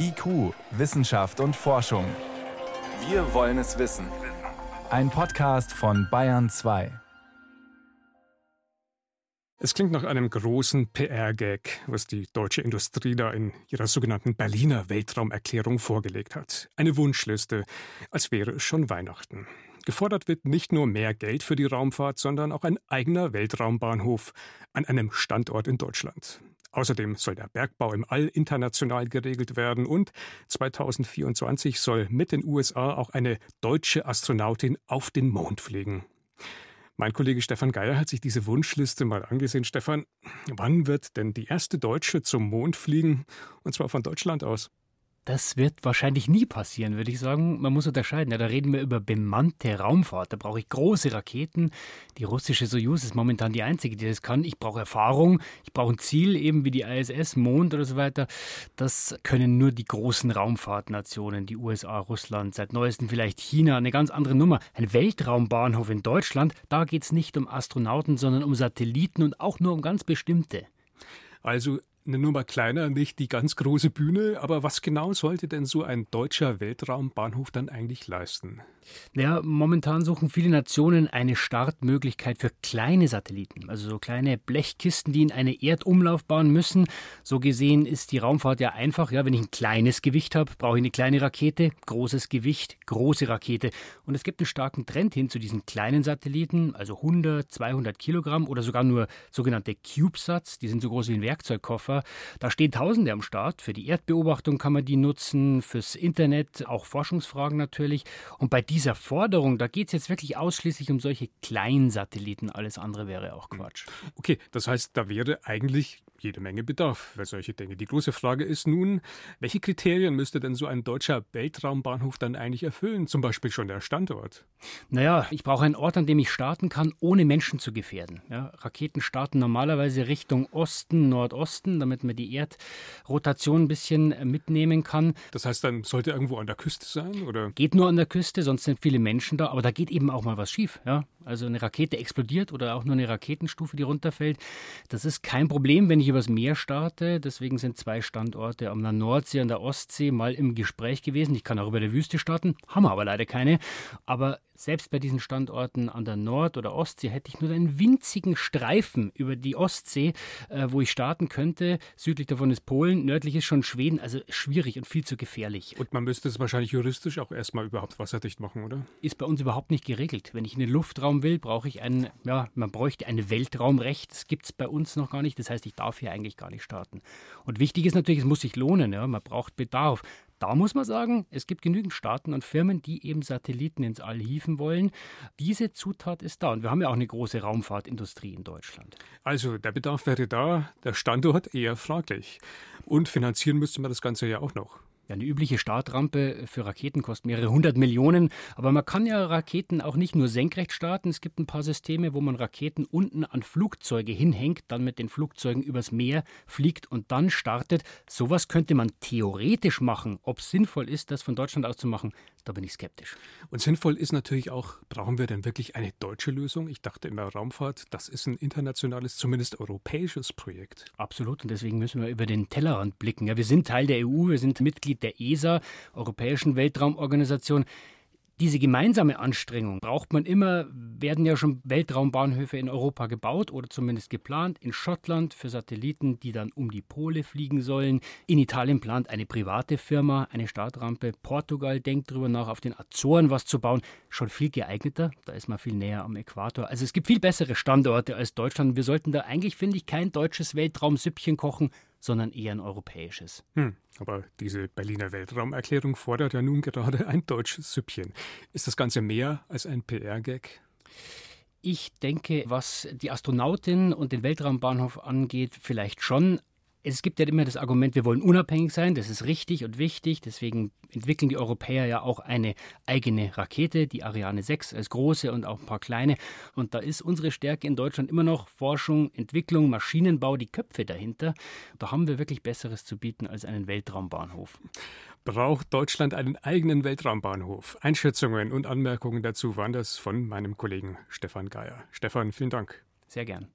IQ, Wissenschaft und Forschung. Wir wollen es wissen. Ein Podcast von Bayern 2. Es klingt nach einem großen PR-Gag, was die deutsche Industrie da in ihrer sogenannten Berliner Weltraumerklärung vorgelegt hat. Eine Wunschliste, als wäre es schon Weihnachten. Gefordert wird nicht nur mehr Geld für die Raumfahrt, sondern auch ein eigener Weltraumbahnhof an einem Standort in Deutschland. Außerdem soll der Bergbau im All international geregelt werden und 2024 soll mit den USA auch eine deutsche Astronautin auf den Mond fliegen. Mein Kollege Stefan Geier hat sich diese Wunschliste mal angesehen. Stefan, wann wird denn die erste Deutsche zum Mond fliegen? Und zwar von Deutschland aus. Das wird wahrscheinlich nie passieren, würde ich sagen. Man muss unterscheiden. Ja, da reden wir über bemannte Raumfahrt. Da brauche ich große Raketen. Die russische Soyuz ist momentan die einzige, die das kann. Ich brauche Erfahrung. Ich brauche ein Ziel, eben wie die ISS, Mond oder so weiter. Das können nur die großen Raumfahrtnationen, die USA, Russland, seit neuestem vielleicht China. Eine ganz andere Nummer. Ein Weltraumbahnhof in Deutschland, da geht es nicht um Astronauten, sondern um Satelliten und auch nur um ganz bestimmte. Also eine Nummer kleiner, nicht die ganz große Bühne. Aber was genau sollte denn so ein deutscher Weltraumbahnhof dann eigentlich leisten? Ja, momentan suchen viele Nationen eine Startmöglichkeit für kleine Satelliten, also so kleine Blechkisten, die in eine Erdumlaufbahn müssen. So gesehen ist die Raumfahrt ja einfach. Ja, wenn ich ein kleines Gewicht habe, brauche ich eine kleine Rakete, großes Gewicht, große Rakete. Und es gibt einen starken Trend hin zu diesen kleinen Satelliten, also 100, 200 Kilogramm oder sogar nur sogenannte CubeSats, die sind so groß wie ein Werkzeugkoffer. Da stehen Tausende am Start. Für die Erdbeobachtung kann man die nutzen, fürs Internet, auch Forschungsfragen natürlich. Und bei dieser Forderung, da geht es jetzt wirklich ausschließlich um solche Kleinsatelliten. Alles andere wäre auch Quatsch. Okay, das heißt, da wäre eigentlich jede Menge Bedarf für solche Dinge. Die große Frage ist nun, welche Kriterien müsste denn so ein deutscher Weltraumbahnhof dann eigentlich erfüllen? Zum Beispiel schon der Standort. Naja, ich brauche einen Ort, an dem ich starten kann, ohne Menschen zu gefährden. Ja, Raketen starten normalerweise Richtung Osten, Nordosten, damit man die Erdrotation ein bisschen äh, mitnehmen kann. Das heißt, dann sollte irgendwo an der Küste sein? Oder? Geht nur an der Küste, sonst sind viele Menschen da, aber da geht eben auch mal was schief. Ja? Also eine Rakete explodiert oder auch nur eine Raketenstufe, die runterfällt. Das ist kein Problem, wenn ich übers Meer starte. Deswegen sind zwei Standorte an der Nordsee und der Ostsee mal im Gespräch gewesen. Ich kann auch über der Wüste starten, haben wir aber leider keine. Aber selbst bei diesen Standorten an der Nord- oder Ostsee hätte ich nur einen winzigen Streifen über die Ostsee, äh, wo ich starten könnte. Südlich davon ist Polen, nördlich ist schon Schweden. Also schwierig und viel zu gefährlich. Und man müsste es wahrscheinlich juristisch auch erstmal überhaupt wasserdicht machen, oder? Ist bei uns überhaupt nicht geregelt. Wenn ich in den Luftraum will, brauche ich ein, ja, man bräuchte ein Weltraumrecht. Das gibt es bei uns noch gar nicht. Das heißt, ich darf hier eigentlich gar nicht starten. Und wichtig ist natürlich, es muss sich lohnen. Ja? Man braucht Bedarf. Da muss man sagen, es gibt genügend Staaten und Firmen, die eben Satelliten ins All hieven wollen. Diese Zutat ist da. Und wir haben ja auch eine große Raumfahrtindustrie in Deutschland. Also der Bedarf wäre da, der Standort eher fraglich. Und finanzieren müsste man das Ganze ja auch noch. Ja, eine übliche Startrampe für Raketen kostet mehrere hundert Millionen. Aber man kann ja Raketen auch nicht nur senkrecht starten. Es gibt ein paar Systeme, wo man Raketen unten an Flugzeuge hinhängt, dann mit den Flugzeugen übers Meer fliegt und dann startet. Sowas könnte man theoretisch machen. Ob es sinnvoll ist, das von Deutschland aus zu machen, da bin ich skeptisch. Und sinnvoll ist natürlich auch, brauchen wir denn wirklich eine deutsche Lösung? Ich dachte immer, Raumfahrt, das ist ein internationales, zumindest europäisches Projekt. Absolut. Und deswegen müssen wir über den Tellerrand blicken. Ja, wir sind Teil der EU, wir sind Mitglied Mitglied der ESA, Europäischen Weltraumorganisation. Diese gemeinsame Anstrengung braucht man immer, werden ja schon Weltraumbahnhöfe in Europa gebaut oder zumindest geplant. In Schottland für Satelliten, die dann um die Pole fliegen sollen. In Italien plant eine private Firma eine Startrampe. Portugal denkt darüber nach, auf den Azoren was zu bauen. Schon viel geeigneter, da ist man viel näher am Äquator. Also es gibt viel bessere Standorte als Deutschland. Wir sollten da eigentlich, finde ich, kein deutsches Weltraumsüppchen kochen, sondern eher ein europäisches. Hm, aber diese Berliner Weltraumerklärung fordert ja nun gerade ein deutsches Süppchen. Ist das Ganze mehr als ein PR-Gag? Ich denke, was die Astronautin und den Weltraumbahnhof angeht, vielleicht schon es gibt ja immer das Argument, wir wollen unabhängig sein, das ist richtig und wichtig, deswegen entwickeln die Europäer ja auch eine eigene Rakete, die Ariane 6 als große und auch ein paar kleine. Und da ist unsere Stärke in Deutschland immer noch Forschung, Entwicklung, Maschinenbau, die Köpfe dahinter. Da haben wir wirklich Besseres zu bieten als einen Weltraumbahnhof. Braucht Deutschland einen eigenen Weltraumbahnhof? Einschätzungen und Anmerkungen dazu waren das von meinem Kollegen Stefan Geier. Stefan, vielen Dank. Sehr gern.